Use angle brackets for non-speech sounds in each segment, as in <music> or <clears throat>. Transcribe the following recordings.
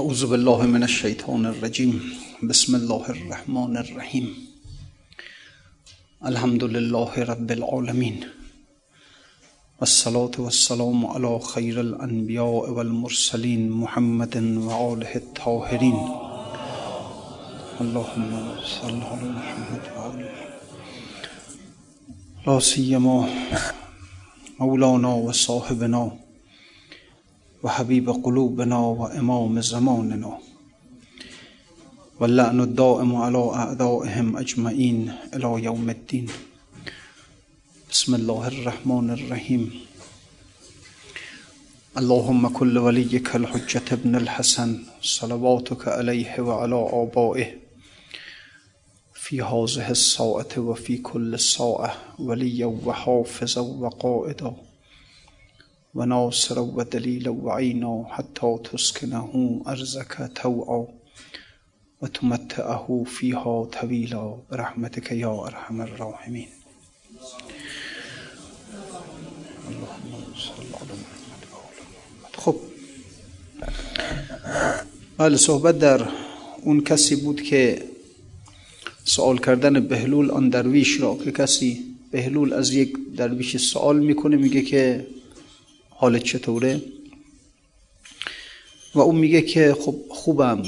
اعوذ بالله من الشیطان الرجیم بسم الله الرحمن الرحیم الحمد لله رب العالمین والصلاة والسلام على خیر الانبیاء والمرسلین محمد و آله الطاهرین اللهم صل على محمد و آله لا سیما مولانا و و حبیب قلوبنا و امام زماننا. و اللعن الدائم على أعدائهم اجمعین إلى یوم الدین بسم الله الرحمن الرحیم اللهم كل وليك الحجة ابن الحسن صلواتك عليه وعلى آبائه. في هذه الساعة وفي كل ساعة وليا وحافظا وقائدا. وناصرا ودليلا وعينا حتى تسكنه أرزك توعا وتمتعه فيها طويلا برحمتك يا أرحم الراحمين خب. بله صحبت در اون کسی بود که سوال کردن بهلول آن درویش را که کسی بهلول از یک درویش سوال می‌کنه میگه که حالت چطوره؟ و اون میگه که خب خوبم.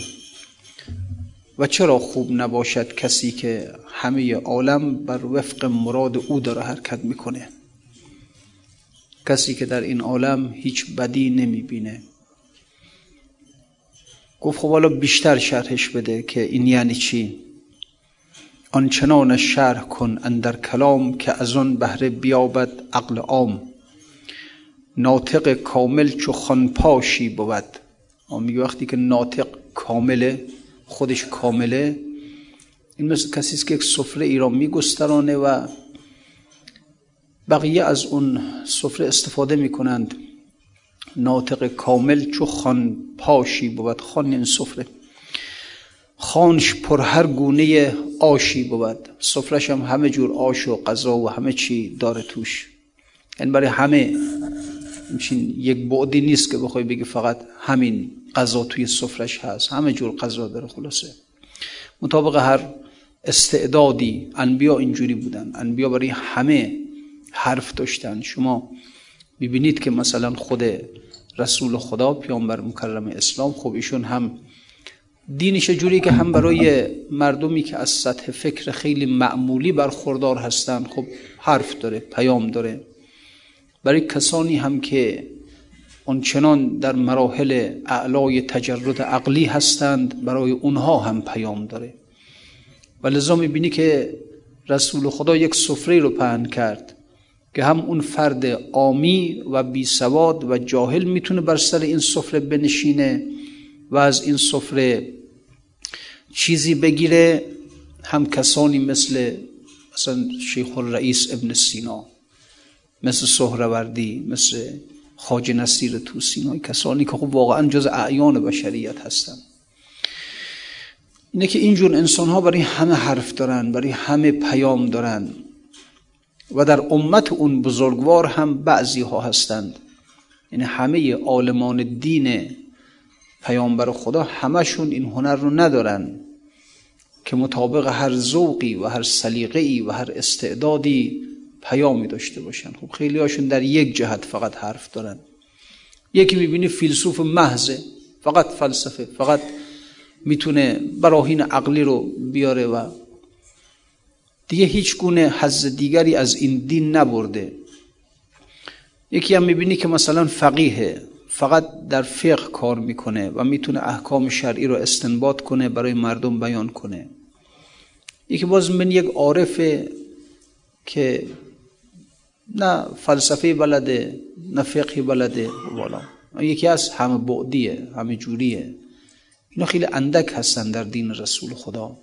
و چرا خوب نباشد کسی که همه عالم بر وفق مراد او داره حرکت می‌کنه؟ کسی که در این عالم هیچ بدی نمی‌بینه. گفت خب حالا بیشتر شرحش بده که این یعنی چی؟ آنچنان شرح کن اندر کلام که از آن بهره بیابد عقل عام. ناطق کامل چو خانپاشی بود. میگه وقتی که ناطق کامله خودش کامله این مثل کسی است که یک سفره ای را میگسترانه و بقیه از اون سفره استفاده می‌کنند. ناطق کامل چو خان پاشی بود. خان این سفره. خانش پر هر گونه آشی بود. سفرش هم همه جور آش و غذا و همه چی داره توش. یعنی برای همه همچین یک بعدی نیست که بخوای بگی فقط همین غذا توی سفرش هست. همه جور غذا داره خلاصه. مطابق هر استعدادی انبیا اینجوری بودن. انبیا برای همه حرف داشتن. شما ببینید که مثلا خود رسول خدا پیامبر مکرم اسلام خب ایشون هم دینش جوری که هم برای مردمی که از سطح فکر خیلی معمولی برخوردار هستن خب حرف داره پیام داره. برای کسانی هم که آنچنان در مراحل اعلای تجرد عقلی هستند برای اونها هم پیام داره. و لذا می‌بینی که رسول خدا یک سفره رو پهن کرد که هم اون فرد آمی و بی سواد و جاهل می‌تونه بر سر این سفره بنشینه و از این سفره چیزی بگیره هم کسانی مثل مثلا شیخ الرئیس ابن سینا. مثل سهروردی مثل خاج نصیر توسی کسانی که خب واقعا جز اعیان بشریت هستن. اینه که اینجور انسان ها برای همه حرف دارن برای همه پیام دارن و در امت اون بزرگوار هم بعضی ها هستند. یعنی همه عالمان دین پیامبر خدا همشون این هنر رو ندارن که مطابق هر ذوقی و هر سلیقه‌ای و هر استعدادی پیامی داشته باشن. خب خیلی هاشون در یک جهت فقط حرف دارن. یکی می‌بینی فیلسوف محضه فقط فلسفه فقط می‌تونه براهین عقلی رو بیاره و دیگه هیچ گونه حز دیگری از این دین نبرده. یکی هم می‌بینی که مثلا فقیه فقط در فقه کار می‌کنه و می‌تونه احکام شرعی رو استنباط کنه برای مردم بیان کنه. یکی باز من یک عارفه که نه فلسفه بلده نه فقه بلده. والا. یکی از همه بعدیه همه جوریه. اینا خیلی اندک هستن در دین رسول خدا.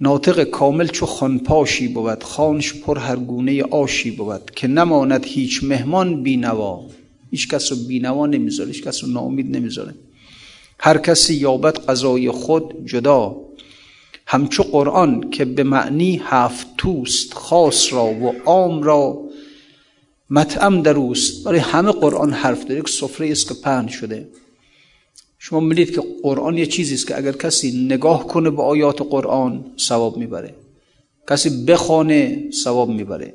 ناطق کامل چو خانپاشی بود خانش پر هر گونه آشی بود که نماند هیچ مهمان بینوا. هیچ کس رو بینوا نمی‌ذاره هیچ کس رو ناامید نمی‌ذاره. هر کسی یابد قضای خود جدا. همچو قرآن که به معنی هفت توست خاص را و عام را مطعم دروست برای همه قرآن حرف داره یک سفره است که پهن شده. شما می‌دید که قرآن یه چیزی است که اگر کسی نگاه کنه به آیات قرآن ثواب می‌بره. کسی بخونه ثواب می‌بره.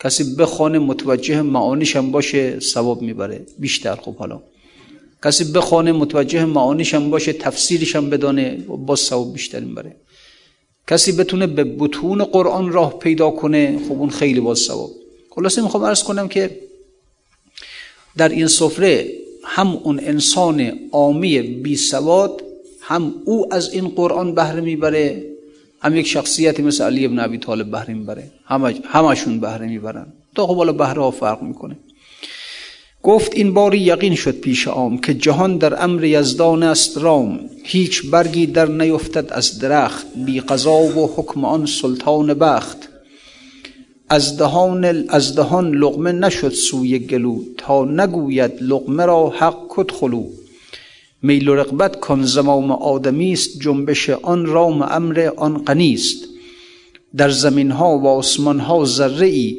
کسی بخونه متوجه معانیش هم باشه ثواب می‌بره. بیشتر خوب حالا. کسی بخونه متوجه معانیش هم باشه تفسیرش هم بدانه با ثواب بیشتر می‌بره. کسی بتونه به بتون قرآن راه پیدا کنه خب اون خیلی باز ثواب. خلاصه می‌خوام عرض کنم که در این سفره هم اون انسان عامی بی سواد هم او از این قرآن بهره می‌بره هم یک شخصیتی مثل علی ابن ابی طالب بهره می‌بره همشون بهره می‌برن. تا خب حالا بهره ها فرق می‌کنه. گفت این باری یقین شد پیش آم که جهان در امر یزدان است رام. هیچ برگی در نیفتد از درخت بی قضا و حکم آن سلطان بخت. از دهان از دهان لقمه نشد سوی گلو تا نگوید لقمه را حق کد خلو. میل و رغبت کن زمام آدمی است جنبش آن رام امر آن غنی است. در زمین ها و آسمان ها ذره ای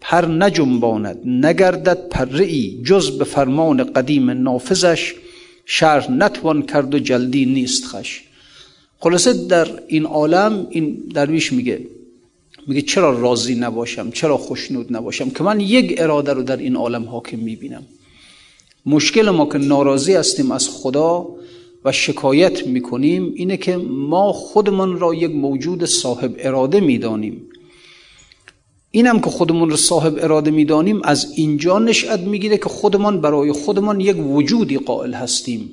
پر نجنباند نگردد پره ای جز به فرمان قدیم نافذش شرح نتوان کرد و جلدی نیست خش. خلاصه در این عالم این درویش میگه میگه چرا راضی نباشم چرا خوشنود نباشم که من یک اراده رو در این عالم حاکم می‌بینم؟ مشکل ما که ناراضی هستیم از خدا و شکایت می‌کنیم اینه که ما خودمان را یک موجود صاحب اراده می‌دانیم. اینم که خودمون رو صاحب اراده می‌دانیم از اینجا نشأت می‌گیره که خودمان برای خودمان یک وجودی قائل هستیم.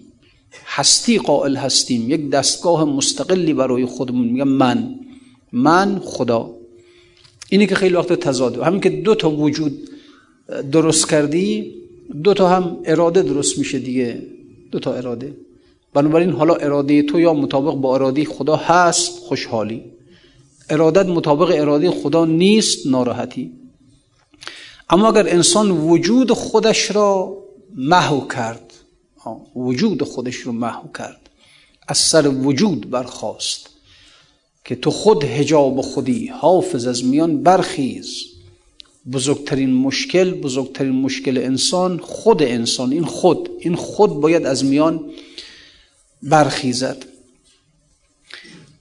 هستی قائل هستیم. یک دستگاه مستقلی برای خودمون. میگم من. من خدا. اینی که خیلی وقت تضاده همین که دو تا وجود درست کردی دو تا هم اراده درست میشه دیگه. دو تا اراده. بنابراین حالا اراده تو یا مطابق با اراده خدا هست خوشحالی. ارادت مطابق اراده خدا نیست ناراحتی. اما اگر انسان وجود خودش را محو کرد وجود خودش رو محو کرد از سر وجود برخواست که تو خود هجاب خودی حافظ از میان برخیز. بزرگترین مشکل بزرگترین مشکل انسان خود انسان این خود این خود باید از میان برخیزد.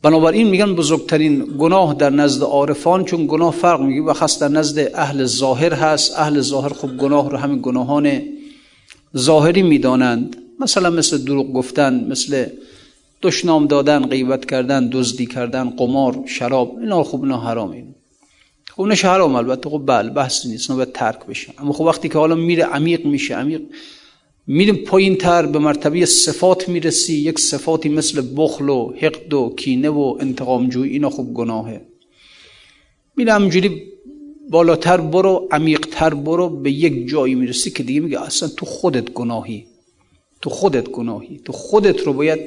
بنابراین میگن بزرگترین گناه در نزد عارفان چون گناه فرق میگه و خاص در نزد اهل ظاهر هست. اهل ظاهر خب گناه رو همین گناهان ظاهری می‌دانند. مثلا مثل دروغ گفتن مثل دشنام دادن غیبت کردن دزدی کردن قمار شراب اینا خوب اینا حرام این خب اینا حرام البته خب بله بحث نیست باید ترک بشه اما خب وقتی که حالا میره عمیق میشه عمیق میریم پایین تر به مرتبه صفات می‌رسی یک صفاتی مثل بخل و حقد و کینه و انتقام جویی اینا خوب گناهه. میره همجوری بالاتر برو عمیقتر برو به یک جایی می‌رسی که دیگه میگه اصلا تو خودت گناهی. تو خودت گناهی. تو خودت رو باید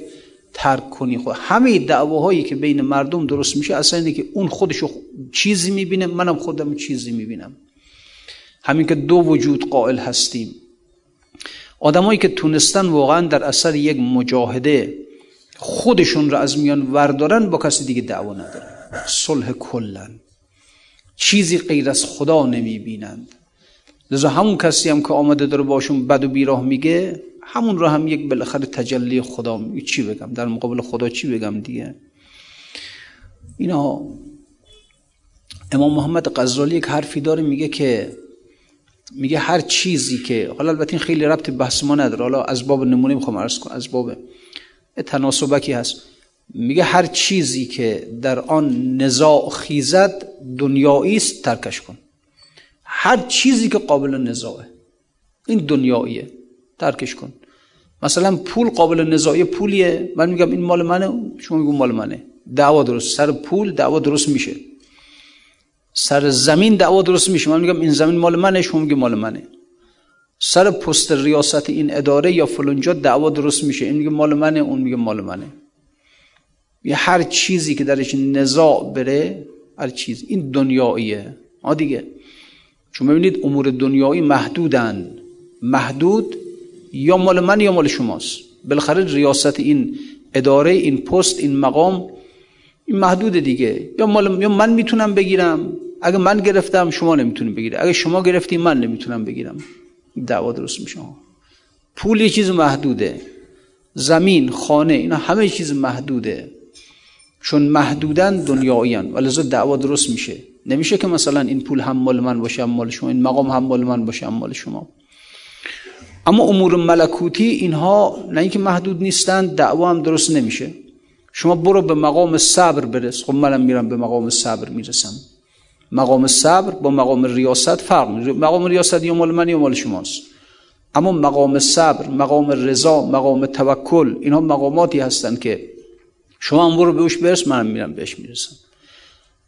ترک کنی. خود همه دعواهایی که بین مردم درست میشه اصلا اینه که اون خودشو چیزی می‌بینه منم خودم چیزی می‌بینم. همین که دو وجود قائل هستیم. آدمایی که تونستن واقعا در اثر یک مجاهده خودشون رو از میان وردارن با کسی دیگه دعوا ندارن. صلح کلن چیزی غیر از خدا نمی بینند لذا همون کسی هم که آمده داره باشون بد و بیراه میگه همون رو هم یک بالاخره تجلی خدا چی بگم؟ در مقابل خدا چی بگم دیگه؟ اینا امام محمد غزالی یک حرفی داره میگه که میگه هر چیزی که حالا البته این خیلی ربط بحث ما نداره. حالا از باب نمونه می‌خوام عرض کنم از باب تناسبکی هست. میگه هر چیزی که در آن نزاع خیزد دنیایی است ترکش کن. هر چیزی که قابل نزاعه این دنیاییه ترکش کن. مثلا پول قابل نزاعی پولیه. من میگم این مال منه شما میگم مال منه. دعوا درست سر پول دعوا درست میشه. سر زمین دعوا درست میشه. من میگم این زمین مال منه شما میگه مال منه. سر پست ریاست این اداره یا فلانجا دعوا درست میشه. این میگه مال منه اون میگه مال منه. یه هر چیزی که درش نزاع بره هر چیز. این دنیاییه. ها دیگه. چون ببینید امور دنیایی محدودن. محدود یا مال من یا مال شماست. بالاخره ریاست این اداره این پست این مقام این محدود دیگه. یا مال یا من می‌تونم بگیرم. اگه من گرفتم شما نمی‌تونید بگیرید. اگه شما گرفتی من نمی‌تونم بگیرم. دعوا درست میشه پول یه چیز محدوده. زمین خانه اینا همه چیز محدوده. چون محدودن دنیاییان و لذا دعوا درست میشه. نمیشه که مثلا این پول هم مال من باشه هم مال شما. این مقام هم مال من باشه هم مال شما. اما امور ملکوتی اینها نه اینکه محدود نیستند دعوا هم درست نمیشه. شما برو به مقام صبر برس. خب منم میرم به مقام صبر می‌رسم. مقام صبر با مقام ریاست فرق مقام ریاست یا مال من یا مال شماست اما مقام صبر مقام رضا مقام توکل اینها مقاماتی هستند که شما هم برو بهش برس منم میرم بهش می‌رسم.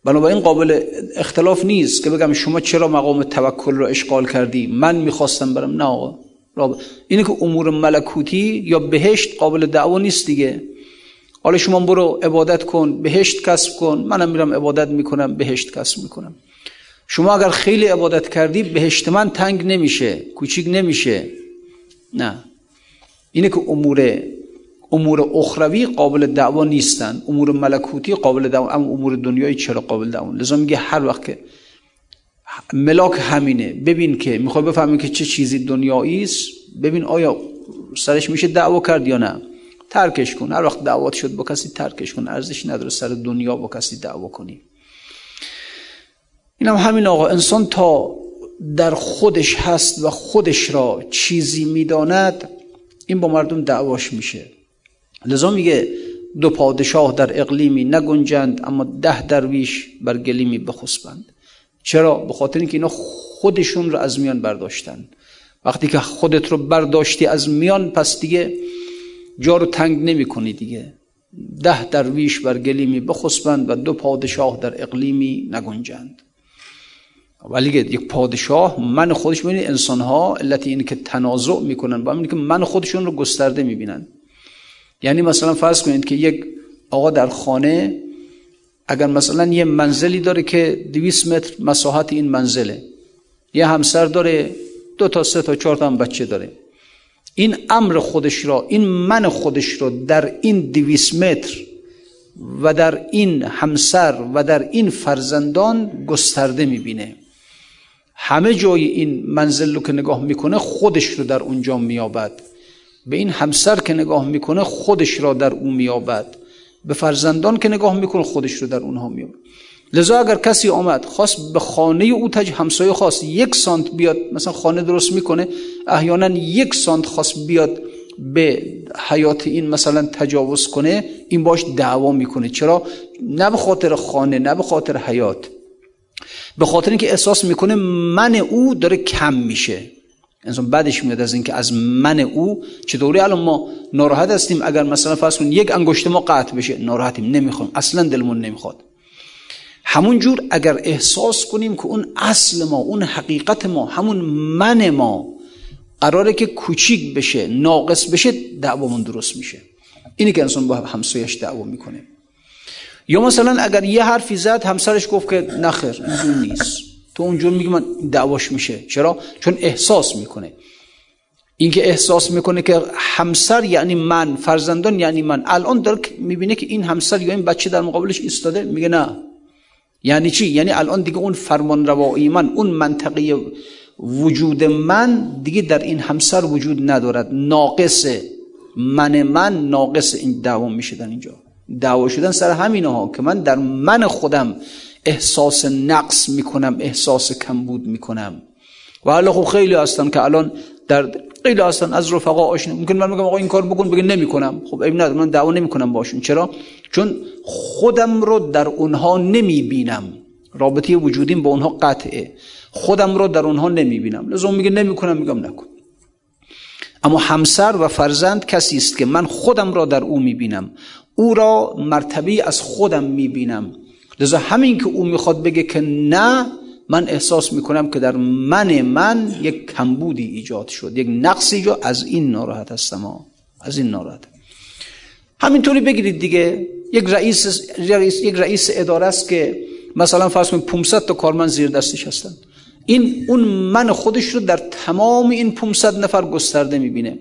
بنابراین قابل اختلاف نیست که بگم شما چرا مقام توکل رو اشغال کردی؟ من می‌خواستم برم. نه آقا. اینه که امور ملکوتی یا بهشت قابل دعوا نیست دیگه. حالا شما برو عبادت کن بهشت کسب کن. منم میرم عبادت می‌کنم بهشت کسب می‌کنم. شما اگر خیلی عبادت کردی بهشت من تنگ نمیشه کوچیک نمیشه. نه. اینه که امور امور اخروی قابل دعوا نیستن. امور ملکوتی قابل دعوا اما امور دنیایی چرا قابل دعوا؟ لذا میگه هر وقت که ملاک همینه. ببین که می‌خوای بفهمی که چه چیزی دنیایی است ببین آیا سرش میشه دعوا کرد یا نه. ترکش کن. هر وقت دعوات شد با کسی ترکش کن. ارزش نداره سر دنیا با کسی دعوا کنی. اینم همین آقا انسان تا در خودش هست و خودش را چیزی می‌داند این با مردم دعواش میشه. لذا میگه دو پادشاه در اقلیمی نگنجند اما ده درویش بر گلیمی بخسبند. چرا؟ به خاطر اینکه اینا خودشون رو از میان برداشتن. وقتی که خودت رو برداشتی از میان پس دیگه جا رو تنگ نمی کنی دیگه. ده درویش بر گلیمی بخسبند و دو پادشاه در اقلیمی نگنجند. ولی یک پادشاه من خودش می‌بینی انسان ها علت این که تنازع می‌کنن با که من خودشون رو گسترده می‌بینن. یعنی مثلا فرض کنید که یک آقا در خانه اگر مثلا یه منزلی داره که 200 متر مساحت این منزله یه همسر داره دو تا سه تا چهار تا هم بچه داره. این امر خودش را این من خودش را در این دویست متر و در این همسر و در این فرزندان گسترده می‌بینه. همه جای این منزل رو که نگاه می‌کنه خودش رو در اونجا میابد به این همسر که نگاه می‌کنه خودش را در اون میابد به فرزندان که نگاه می‌کنه خودش رو در اونها میابد لذا اگر کسی آمد خواست به خانه او تج همسایه خواست یک سانت بیاد مثلا خانه درست می‌کنه احیانا یک سانت خواست بیاد به حیات این مثلا تجاوز کنه این باش دعوا می‌کنه. چرا؟ نه به خاطر خانه نه به خاطر حیات. به خاطر اینکه احساس می‌کنه من او داره کم میشه. انسان بعدش میاد از اینکه از من او چطوری؟ الان ما ناراحت هستیم. اگر مثلا فرض کنیم یک انگشت ما قطع بشه ناراحتیم نمی‌خوام. اصلا دلمون نمی‌خواد. همون جور اگر احساس کنیم که اون اصل ما اون حقیقت ما همون من ما قراره که کوچیک بشه ناقص بشه دعوامون درست میشه. اینی که انسان با همسایش دعوا می‌کنه. یا مثلا اگر یه حرفی زد همسرش گفت که نخیر اینجور نیست. تو اونجور میگه من دعواش میشه. چرا؟ چون احساس می‌کنه. اینکه احساس می‌کنه که همسر یعنی من فرزندان یعنی من. الان داره می‌بینه که این همسر یا این بچه در مقابلش ایستاده میگه نه. یعنی چی؟ یعنی الان دیگه اون فرمان روایی من اون منطقه وجود من دیگه در این همسر وجود ندارد. ناقص من من ناقص این دعوا میشه در اینجا. دعوا شدن سر همینه ها که من در من خودم احساس نقص می‌کنم احساس کمبود می‌کنم. و حالا خب خیلی هستن که الان در خیلی هستن از رفقا آشنا ممکن من میگم آقا این کار بکن بگه نمی‌کنم. خب عیب نداره من دعوا نمی‌کنم باشون. چرا؟ چون خودم رو در اونها نمی‌بینم. رابطه وجودیم با اونها قطعه. خودم رو در اونها نمی‌بینم. لازم میگه نمی‌کنم میگم نکن. اما همسر و فرزند کسی است که من خودم را در او می‌بینم. او را مرتبه از خودم می‌بینم. لذا همین که او می‌خواد بگه که نه من احساس می‌کنم که در من من یک کمبودی ایجاد شد یک نقصی ایجاد از این ناراحت هستم از این ناراحت. همینطوری بگیرید دیگه یک رئیس, رئیس یک رئیس اداره است که مثلا فرض کنید 500 تا کارمند زیر دستش هستن. این اون من خودش رو در تمام این 500 نفر گسترده می‌بینه.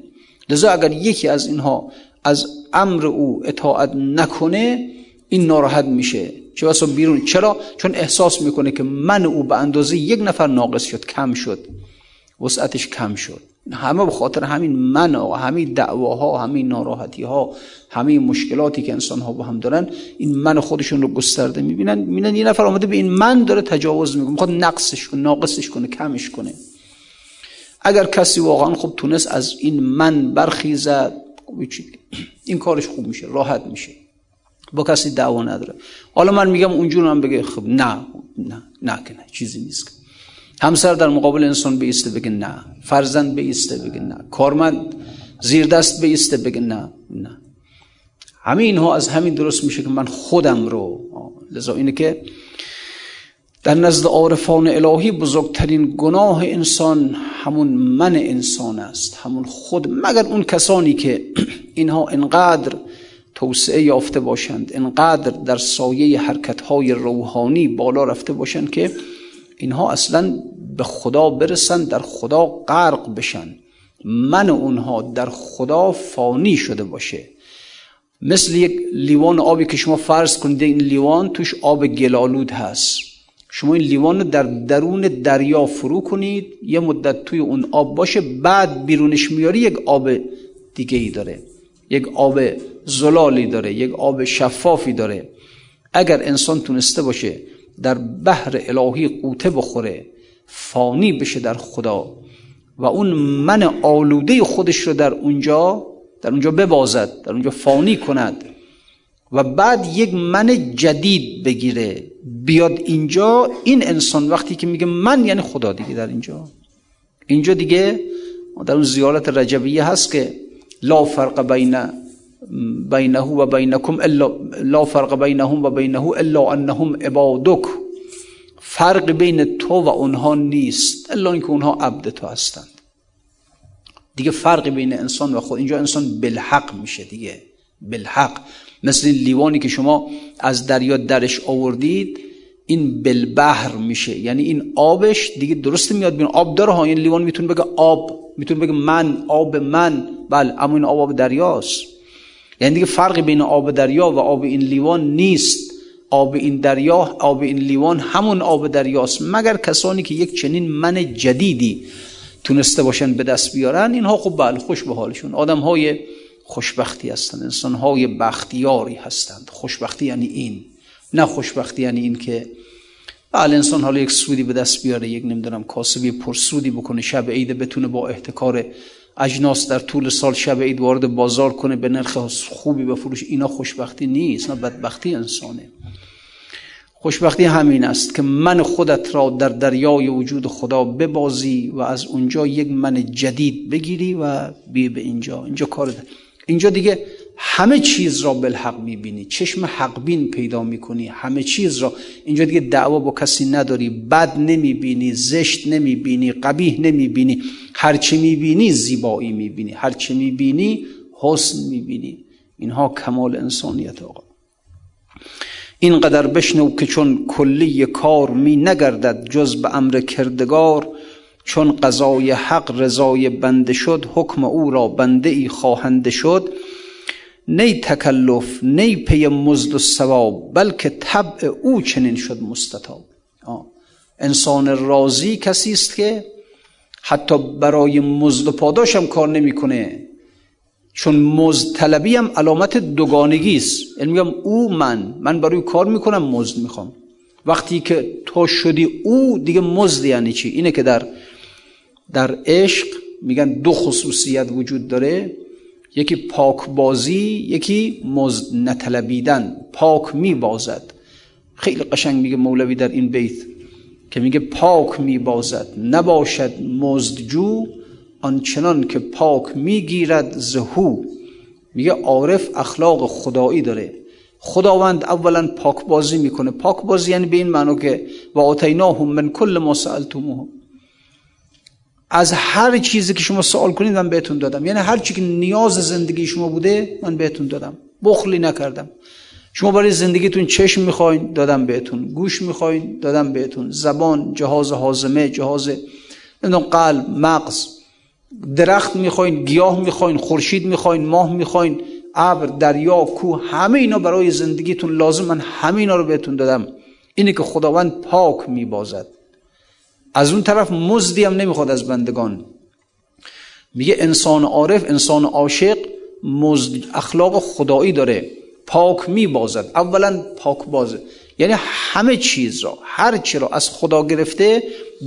لذا اگر یکی از اینها از امر او اطاعت نکنه این ناراحت میشه. چه واسه بیرون. چرا؟ چون احساس می‌کنه که من او به اندازه یک نفر ناقص شد کم شد. وسعتش کم شد. همه به خاطر همین من و همین دعواها همین ناراحتی ها همین مشکلاتی که انسان ها با هم دارن این من خودشون رو گسترده می‌بینن. می‌بینن یه نفر آمده به این من داره تجاوز می‌کنه. می‌خواد نقصش کنه ناقصش کنه کمش کنه. اگر کسی واقعا خوب تونست از این من برخیزد این کارش خوب میشه راحت میشه. با کسی دعوا نداره. حالا من میگم اونجور هم بگه خب نه نه نه که نه چیزی نیست. همسر در مقابل انسان بیسته بگه نه. فرزند بیسته بگه نه. کارمند زیر دست بیسته بگه نه نه. همین ها از همین درست میشه که من خودم رو لذا اینه که در نزد عارفان الهی بزرگترین گناه انسان همون من انسان است همون خود مگر اون کسانی که <clears throat> اینها انقدر توسعه یافته باشند. انقدر در سایه حرکتهای روحانی بالا رفته باشند که اینها اصلا به خدا برسن در خدا غرق بشن. من اونها در خدا فانی شده باشه. مثل یک لیوان آبی که شما فرض کنید این لیوان توش آب گلالود هست. شما این لیوان رو در درون دریا فرو کنید یه مدت توی اون آب باشه بعد بیرونش میاری یک آب دیگه ای داره. یک آب زلالی داره یک آب شفافی داره. اگر انسان تونسته باشه در بحر الهی قوطه بخوره فانی بشه در خدا و اون من آلوده خودش رو در اونجا در اونجا ببازد در اونجا فانی کند و بعد یک من جدید بگیره بیاد اینجا این انسان وقتی که میگه من یعنی خدا دیگه در اینجا. اینجا دیگه در اون زیارت رجبیه هست که لا فرق بین بینه و بینکم الا لا فرق بینهم و بینه الا انهم عبادک فرق بین تو و اونها نیست الا اینکه اونها عبد تو هستند. دیگه فرق بین انسان و خود اینجا انسان بالحق میشه دیگه بالحق. مثل لیوانی که شما از دریا درش آوردید این بالبحر میشه. یعنی این آبش دیگه درست میاد بین آب داره ها این لیوان می‌تونه بگه آب. می‌تونه بگه من آب من. بله اما این آب آب دریاست. یعنی دیگه فرق بین آب دریا و آب این لیوان نیست. آب این دریا آب این لیوان همون آب دریاست. مگر کسانی که یک چنین من جدیدی تونسته باشن به دست بیارن؟ اینها خب بله خوش به حالشون. آدم های خوشبختی هستند انسان های بختیاری هستند. خوشبختی یعنی این. نه خوشبختی یعنی این که بله انسان حالا یک سودی به دست بیاره یک نمی‌دونم کاسبی پرسودی بکنه شب عید بتونه با احتکار اجناس در طول سال شب عید وارد بازار کنه به نرخ خوبی بفروش اینا خوشبختی نیست نه بدبختی انسانه. خوشبختی همین است که من خودت را در دریای وجود خدا ببازی و از اونجا یک من جدید بگیری و بی به اینجا. اینجا کار اینجا دیگه همه چیز را بالحق می‌بینی. چشم حق بین پیدا می‌کنی. همه چیز را. اینجا دیگه دعوا با کسی نداری. بد نمی‌بینی زشت نمی‌بینی قبیح نمی‌بینی. هرچه می‌بینی زیبایی می‌بینی. هرچه می‌بینی حسن می‌بینی. اینها کمال انسانیت آقا. اینقدر بشنو که چون کلی کار می نگردد جز به امر کردگار چون قضای حق رضای بنده شد حکم او را بنده ای خواهنده شد نی تکلف نی پی مزد و ثواب بلکه طبع او چنین شد مستطاب. انسان راضی کسی است که حتی برای مزد و پاداش هم کار نمی‌کنه. چون مزد طلبی هم علامت دوگانگی است. یعنی میگم او من من برای کار می‌کنم مزد می‌خوام. وقتی که تو شدی او دیگه مزد یعنی چی؟ اینه که در در عشق میگن دو خصوصیت وجود داره. یکی پاک بازی یکی مزد نطلبیدن پاک میبازد خیلی قشنگ میگه مولوی در این بیت که میگه پاک میبازد نباشد مزدجو آنچنان که پاک می‌گیرد زهو میگه عارف اخلاق خدایی داره. خداوند اولا پاک بازی می‌کنه. پاک بازی یعنی به این معنی که و آتیناهم من کل ما سألتموه. از هر چیزی که شما سوال کنید من بهتون دادم. یعنی هر چی که نیاز زندگی شما بوده من بهتون دادم. بخلی نکردم. شما برای زندگیتون چشم می‌خواین دادم بهتون. گوش می‌خواین دادم بهتون. زبان جهاز حازمه جهاز قلب مغز. درخت می‌خواین گیاه می‌خواین خورشید می‌خواین ماه می‌خواین ابر دریا کوه همه اینا برای زندگیتون لازم. من همه اینا رو بهتون دادم. اینه که خداوند پاک میبازد. از اون طرف مزدی هم نمی‌خواد از بندگان. میگه انسان عارف انسان عاشق مزد اخلاق خدایی داره. پاک میبازد. اولا پاک بازه یعنی همه چیز را هر چی را از خدا گرفته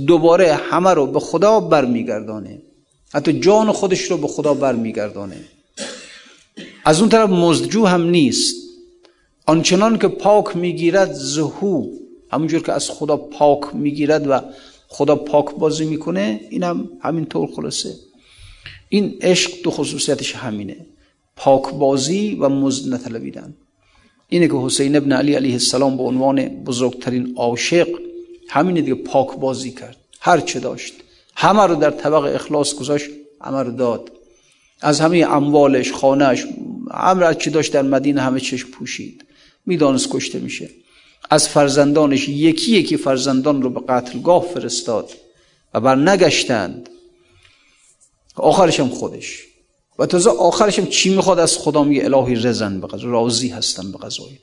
دوباره همه رو به خدا برمیگردانه. حتی جان خودش رو به خدا برمیگردانه. از اون طرف مزدجو هم نیست. آنچنان که پاک می‌گیرد زهو. همونجور که از خدا پاک می‌گیرد و خدا پاک بازی می‌کنه این هم همینطور خلاصه. این عشق دو خصوصیتش همینه. پاک بازی و مزد نطلبیدن اینه که حسین ابن علی علیه السلام به عنوان بزرگترین عاشق همینه دیگه پاک بازی کرد. هر چه داشت. همه رو در طبق اخلاص گذاشت همه داد. از همه اموالش خانهش همه چی داشت در مدینه همه چش پوشید. می‌دانست کشته میشه. از فرزندانش یکی یکی فرزندان رو به قتلگاه فرستاد و بر نگشتند آخرش هم خودش. و تازه آخرش هم چی می‌خواد از خدا؟ میگه الهی رزن به قضا راضی هستم به قضایت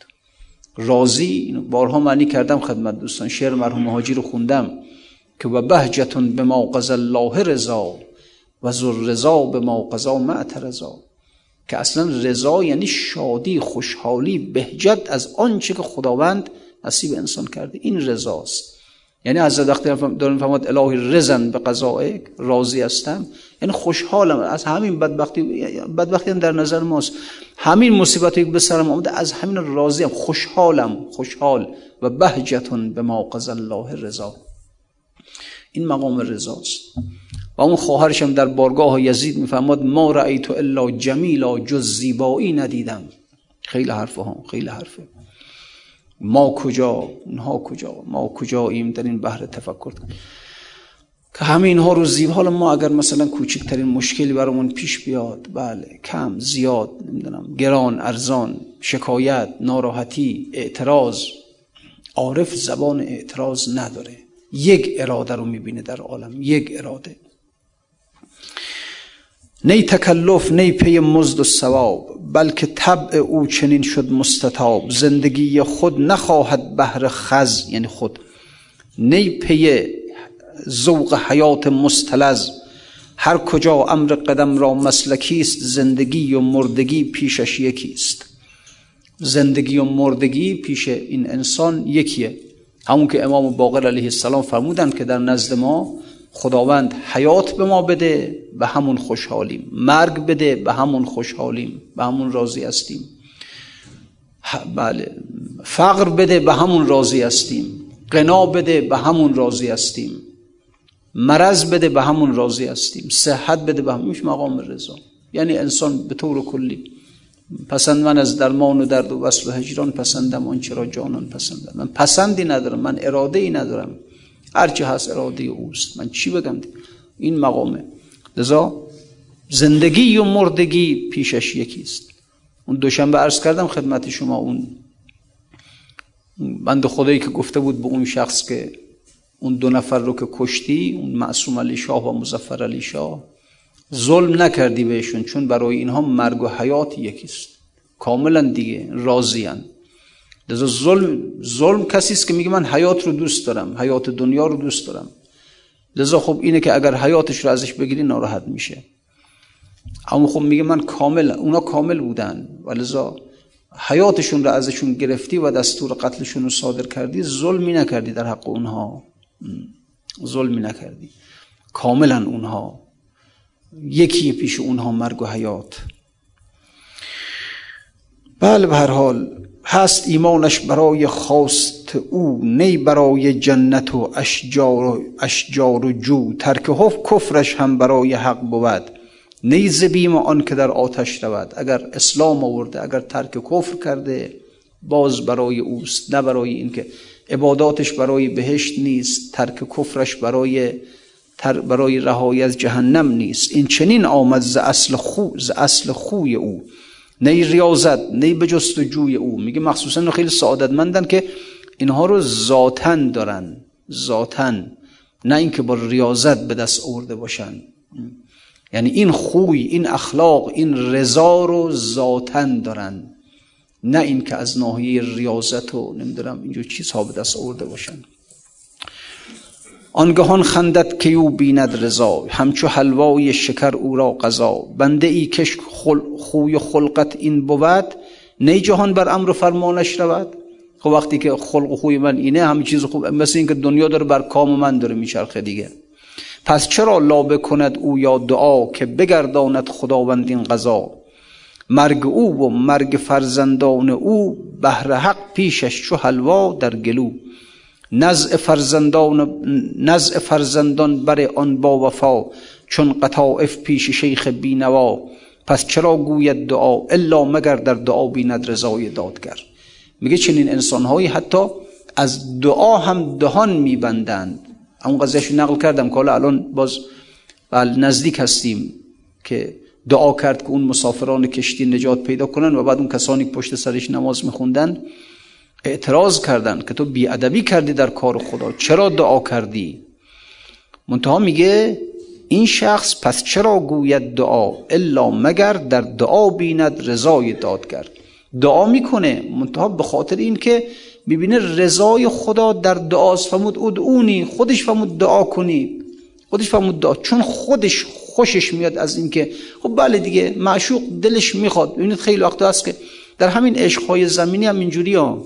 راضی؟ بارها معنی کردم خدمت دوستان. شعر مرحوم حاجی رو خوندم که و بهجتون به ما قضا الله رضا و زر رضا به ما قضا معترضا که اصلا رضا یعنی شادی خوشحالی بهجت از آنچه که خداوند نصیب انسان کرده. این رضاست. یعنی از وقتی دارم فهمد الهی رزن به قضایک راضی هستم. یعنی خوشحالم. از همین بدبختی بدبختی در نظر ماست. همین مصیبتی که به سرم آمده از همین راضیم خوشحالم. خوشحال و بهجتون به ما قضا الله رضا. این مقام رضاست. و اون خواهرش هم در بارگاه یزید می‌فهمد ما رأیت الا جمیلا جز زیبایی ندیدم. خیلی حرفه ها. خیلی حرفه. ما کجا اونها کجا؟ ما کجاییم در این بحر تفکر؟ که همه اینها رو زیب حالا ما اگر مثلا کوچکترین مشکلی برامون پیش بیاد بله کم زیاد نمی‌دونم گران ارزان شکایت ناراحتی اعتراض عارف زبان اعتراض نداره. یک اراده رو می‌بینه در عالم یک اراده. نی تکلف نی پی مزد و ثواب بلکه طبع او چنین شد مستطاب. زندگی خود نخواهد بهر خز یعنی خود. نی پی ذوق حیات مستلز هر کجا امر قدم را مسلکی است زندگی و مردگی پیشش یکی است. زندگی و مردگی پیش این انسان یکیه. همون که امام باقر علیه السلام فرمودند که در نزد ما خداوند حیات به ما بده به همون خوشحالیم. مرگ بده به همون خوشحالیم. به همون راضی هستیم. بله. فقر بده به همون راضی هستیم. قنا بده به همون راضی هستیم. مرض بده به همون راضی هستیم. صحت بده به همون. مقام رضا. یعنی انسان به طور کلی. پسند من از درمان و درد و وصل و هجران پسندم آنچه را جانان پسندم. من پسندی ندارم. من اراده ای ندارم. هرچی هست اراده اوست. من چی بگم؟ این مقامه. لذا زندگی و مردگی پیشش یکیست. اون دوشنبه عرض کردم خدمت شما اون بند خدایی که گفته بود به اون شخص که اون دو نفر رو که کشتی اون معصوم علی شاه و مزفر علی شاه ظلم نکردی بهشون چون برای اینها مرگ و حیات یکیست. کاملا دیگه راضیان لذا ظلم ظلم کسی است که میگه من حیات رو دوست دارم حیات دنیا رو دوست دارم لذا خب اینه که اگر حیاتش رو ازش بگیری ناراحت میشه اما خب میگه من کامل اونا کامل بودن و لذا حیاتشون رو ازشون گرفتی و دستور قتلشون رو صادر کردی ظلمی نکردی در حق اونها ظلمی نکردی کاملا اونها یکی پیش اونها مرگ و حیات بله به هر حال هست ایمانش برای خواست او نی برای جنت و اشجار و, اشجار و جو. ترک حف کفرش هم برای حق بود. نی زبیم آن که در آتش رود. اگر اسلام آورده اگر ترک کفر کرده باز برای اوست نه برای اینکه عباداتش برای بهشت نیست. ترک کفرش برای تر برای رهایی از جهنم نیست. این چنین آمد ز اصل خو ز اصل خوی او. نه ریاضت نه به جستجوی او. میگه مخصوصا خیلی سعادتمندن که اینها رو ذاتن دارن. ذاتن نه اینکه با ریاضت به دست آورده باشن. یعنی این خوی این اخلاق این رضا رو ذاتن دارن. نه اینکه از ناحیه ریاضت و نمی‌دونم اینجور چیزها به دست آورده باشن. آنگهان خندت که او بیند رضا همچو حلوای شکر او را قضا. بنده ای کش خوی و خلقت این بود نی جهان بر امر و فرمانش رود. خب وقتی که خلق خوی من اینه همه چیز خوب مثل اینکه دنیا داره بر کام من داره میچرخه دیگه. پس چرا لابه کند او یا دعا که بگرداند خداوند این قضا؟ مرگ او و مرگ فرزندان او بهر حق پیشش چو حلوا در گلو. نزع فرزندان نزع فرزندان بر آن با وفا چون قطائف پیش شیخ بینوا. پس چرا گوید دعا؟ الا مگر در دعا بیند رضای دادگر. میگه چنین انسانهایی حتی از دعا هم دهان میبندند. اون قضیهش نقل کردم که حالا الان باز بل نزدیک هستیم که دعا کرد که اون مسافران کشتی نجات پیدا کنن و بعد اون کسانی پشت سرش نماز میخوندن اعتراض کردن که تو بیادبی کردی در کار خدا. چرا دعا کردی؟ منتها میگه این شخص پس چرا گوید دعا؟ الا مگر در دعا بیند رضای دادگر. دعا می‌کنه منتها به خاطر این که می‌بینه رضای خدا در دعاست. فمود ادعونی خودش فمود دعا کنی. خودش فمود دعا. چون خودش خوشش میاد از اینکه خب بله دیگه معشوق دلش می‌خواد. ببینید خیلی وقت هست که در همین عشقهای زمینی هم اینجوری ها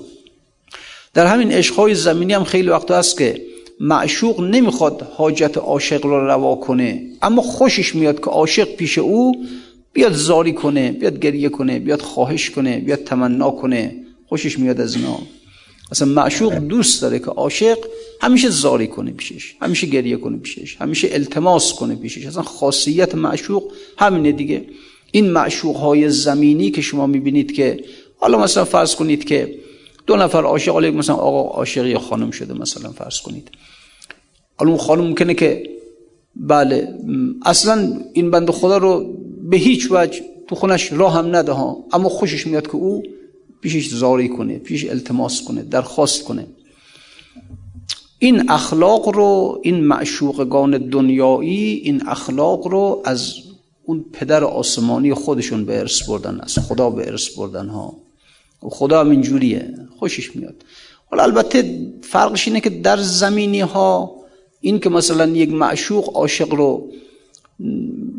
در همین عشقهای زمینی هم خیلی وقت هست که معشوق نمی‌خواد حاجت عاشق رو روا کنه اما خوشش میاد که عاشق پیش او بیاد زاری کنه بیاد گریه کنه بیاد خواهش کنه بیاد تمنا کنه. خوشش میاد از اینا. اصلا معشوق دوست داره که عاشق همیشه زاری کنه پیشش همیشه گریه کنه پیشش همیشه التماس کنه پیشش. اصلا خاصیت معشوق همینه دیگه. این معشوق های زمینی که شما می‌بینید که حالا مثلا فرض کنید که دو نفر عاشق حالا مثلا آقا عاشق یا خانم شده مثلا فرض کنید. حالا اون خانم ممکنه که بله اصلا این بند خدا رو به هیچ وجه تو خونش راه هم نده ها. اما خوشش میاد که او پیشش زاری کنه پیش التماس کنه درخواست کنه. این اخلاق رو این معشوقگان دنیایی این اخلاق رو از اون پدر آسمانی خودشون به ارث بردن از خدا به ارث بردن ها. خدا هم اینجوریه. خوشش میاد. حالا البته فرقش اینه که در زمینی ها این که مثلا یک معشوق عاشق رو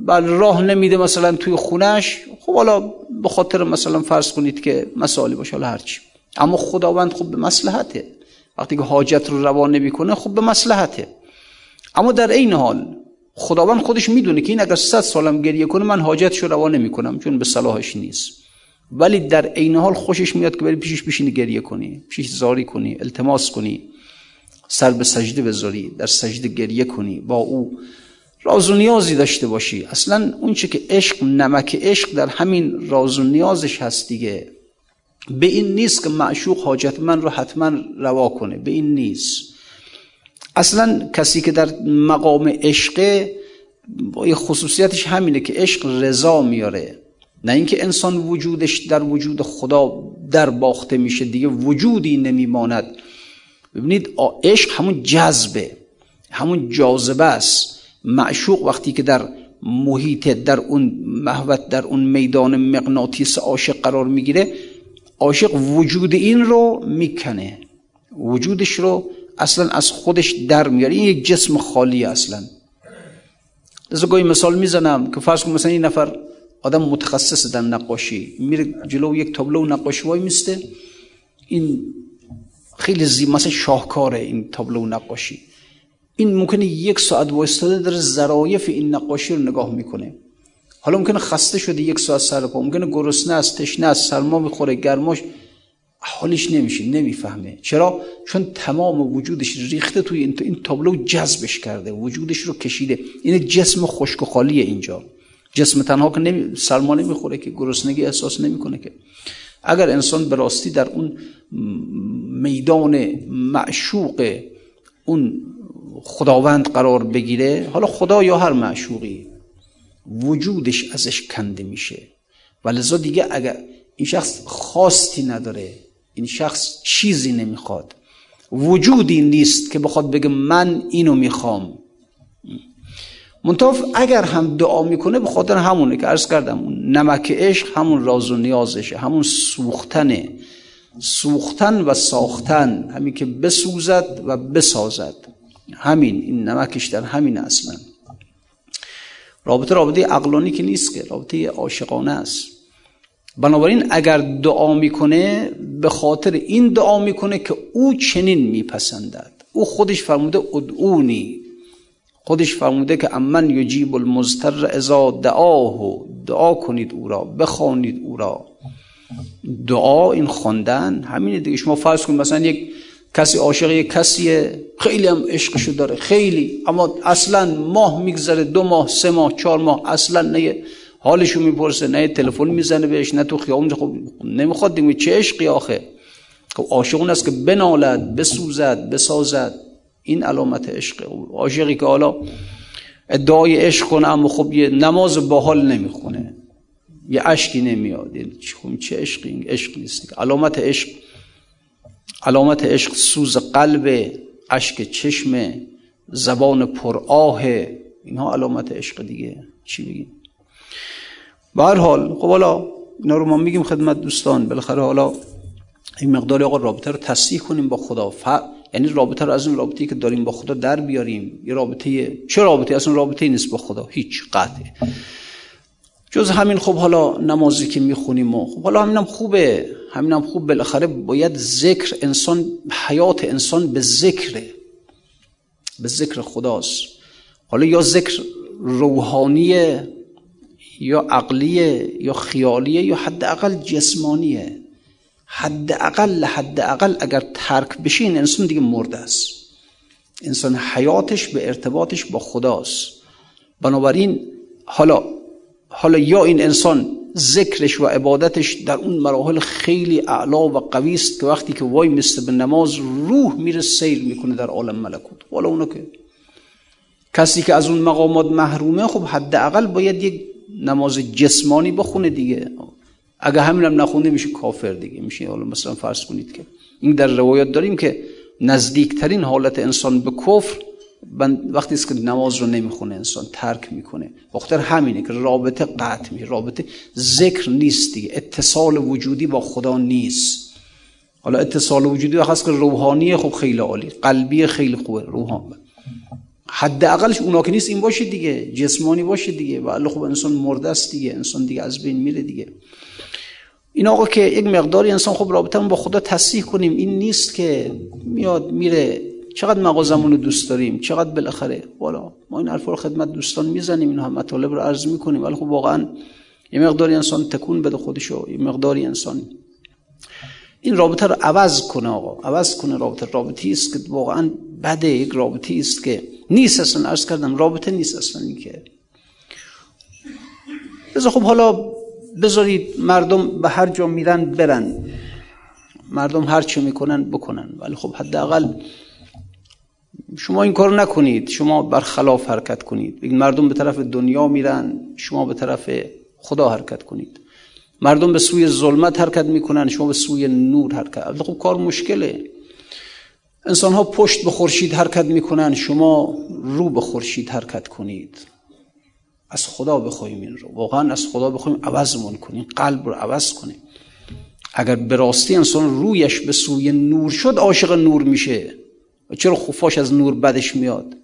بل راه نمیده مثلا توی خونش خب حالا به خاطر مثلا فرض کنید که مسائلی باشه حالا هرچی. اما خداوند خب به مسلحته وقتی که حاجت رو روا نمی‌کنه خب به مسلحته اما در این حال خداوند خودش می‌دونه که این اگر صد سالم گریه کنه من حاجتش رو روا نمی‌کنم چون به صلاحش نیست. ولی در عین حال خوشش میاد که بری پیشش بشینی گریه کنی پیشش زاری کنی التماس کنی سر به سجده بذاری در سجده گریه کنی با او راز و نیازی داشته باشی. اصلا اون چه که عشق نمک عشق در همین راز و نیازش هست دیگه. به این نیست که معشوق حاجت من رو حتما روا کنه. به این نیست. اصلا کسی که در مقام عشقه خصوصیتش همینه که عشق رضا میاره. نه اینکه انسان وجودش در وجود خدا در باخته میشه دیگه وجودی نمیماند. ببینید عشق همون جذبه همون جاذبه است. معشوق وقتی که در محیط در اون محوت در اون میدان مغناطیس عاشق قرار می‌گیره عاشق وجود این رو می‌کنه. وجودش رو اصلا از خودش در میاره. این یک جسم خالی اصلا. از گاهی مثال می‌زنم که فرض کن مثلا این نفر آدم متخصص در نقاشی. میره جلو یک تابلو نقاشی وای میسته. این خیلی زی مثلا شاهکاره این تابلو نقاشی. این ممکنه یک ساعت وایستاده در ظرایف این نقاشی رو نگاه می‌کنه. حالا ممکنه خسته شده یک ساعت سر پا. ممکنه گرسنه است تشنه است سرما می‌خوره گرماش. حالش نمیشه نمی‌فهمه. چرا؟ چون تمام وجودش ریخته توی این, تابلو جذبش کرده وجودش رو کشیده. این جسم خشک و خالیه اینجا. جسم تنها که نمی... سرما نمی‌خوره که گرسنگی احساس نمی‌کنه که. اگر انسان به راستی در اون میدان معشوق اون خداوند قرار بگیره حالا خدا یا هر معشوقی وجودش ازش کنده میشه. و لذا دیگه اگر این شخص خواستی نداره این شخص چیزی نمی‌خواد وجودی نیست که بخواد بگه من اینو می‌خوام. منطقه اگر هم دعا می‌کنه به خاطر همونه که عرض کردم نمک عشق همون راز و نیازشه همون سوختنه. سوختن و ساختن همین که بسوزد و بسازد. همین این نمکش در همین اصلا رابطه رابطه عقلانی که نیست که رابطه عاشقانه است. بنابراین اگر دعا می‌کنه به خاطر این دعا می‌کنه که او چنین میپسندد. او خودش فرموده ادعونی. خودش فرموده که امن یجیب المضطر اذا دعاه دعا کنید او را بخوانید او را. دعا این خواندن همینه دیگه. شما فرض کنید مثلا یک کسی عاشق یک کسیه خیلی هم عشقشو داره خیلی اما اصلا ماه میگذره دو ماه سه ماه چهار ماه اصلا نه حالشو می‌پرسه نه تلفن می‌زنه بهش نه تو خیابون خب نمی‌خواد دیگه چه عشقی آخه؟ خب عاشق اون است که بنالد بسوزد بسازد. این علامت عشق عاشقی که حالا ادعای عشق کنه اما خب یه نماز باحال نمی‌خونه. یه عشقی نمیاد. خب چه عشقی؟ این عشق نیست. علامت عشق علامت عشق سوز قلب اشک چشم زبان پر آه. اینها علامت عشق دیگه. چی بگیم به هر حال خب حالا اینا رو ما میگیم خدمت دوستان. بالاخره حالا این مقدار آقا رابطه رو تصحیح کنیم با خدا. یعنی رابطه رو از این رابطه که داریم با خدا در بیاریم. یه رابطه چه رابطه؟ اصلا رابطه نیست با خدا. هیچ قطعه جز همین خب حالا نمازی که می‌خونیم و خب حالا همینم خوبه. همینم خوب. بالاخره باید ذکر انسان حیات انسان به ذکره. به ذکر خداست. حالا یا ذکر روحانیه یا عقلیه یا خیالیه یا حداقل جسمانیه. حداقل حداقل اگر ترک بشه انسان دیگه مرده است. انسان حیاتش به ارتباطش با خداست. بنابراین حالا حالا یا این انسان ذکرش و عبادتش در اون مراحل خیلی اعلا و قوی است که وقتی که وای مثل به نماز روح میره سیر می‌کنه در عالم ملکوت. حالا اونو که؟ کسی که از اون مقامات محرومه خب حداقل باید یک نماز جسمانی بخونه دیگه. اگه همینم نخونده میشه کافر دیگه. میشه حالا مثلا فرض کنید که این در روایات داریم که نزدیکترین حالت انسان به کفر وقتی است که نماز رو نمی‌خونه انسان ترک می‌کنه. بخاطر همینه که رابطه قطع میشه رابطه ذکر نیست دیگه. اتصال وجودی با خدا نیست. حالا اتصال وجودی هست که روحانی خب خیلی عالی قلبی خیلی خوبه روحان. حداقلش اونا که نیست این باشه دیگه جسمانی باشه دیگه. و خب انسان مرده است دیگه انسان دیگه از بین میره دیگه. این آقا که یک مقداری انسان خب رابطه با خدا تصحیح کنیم این نیست که میاد میره چقدر مغازمون رو دوست داریم چقدر بالاخره والا ما این حرفا رو خدمت دوستان می‌زنیم اینها مطالب رو عرض می‌کنیم ولی خب واقعا یه مقداری انسان تکون بده خودشو یه مقداری انسان این رابطه رو عوض کنه آقا عوض کنه رابطه. رابطی است که واقعا بده یک رابطی است که نیست اصلا عرض کردم رابطه نیست اصلا این که. خب حالا بذارید مردم به هر جا میرن برن. مردم هر چی می‌کنن بکنن. ولی خب حداقل شما این کار نکنید. شما برخلاف حرکت کنید. بگید مردم به طرف دنیا میرن شما به طرف خدا حرکت کنید. مردم به سوی ظلمت حرکت می‌کنن شما به سوی نور حرکت. خب کار مشکله. انسان ها پشت به خورشید حرکت می‌کنن شما رو به خورشید حرکت کنید. از خدا بخوایم این رو. واقعا از خدا بخوایم عوضمون کنیم قلب رو عوض کنیم. اگر به راستی انسان رویش به سوی نور شد عاشق نور میشه. و چرا خفاش از نور بدش میاد؟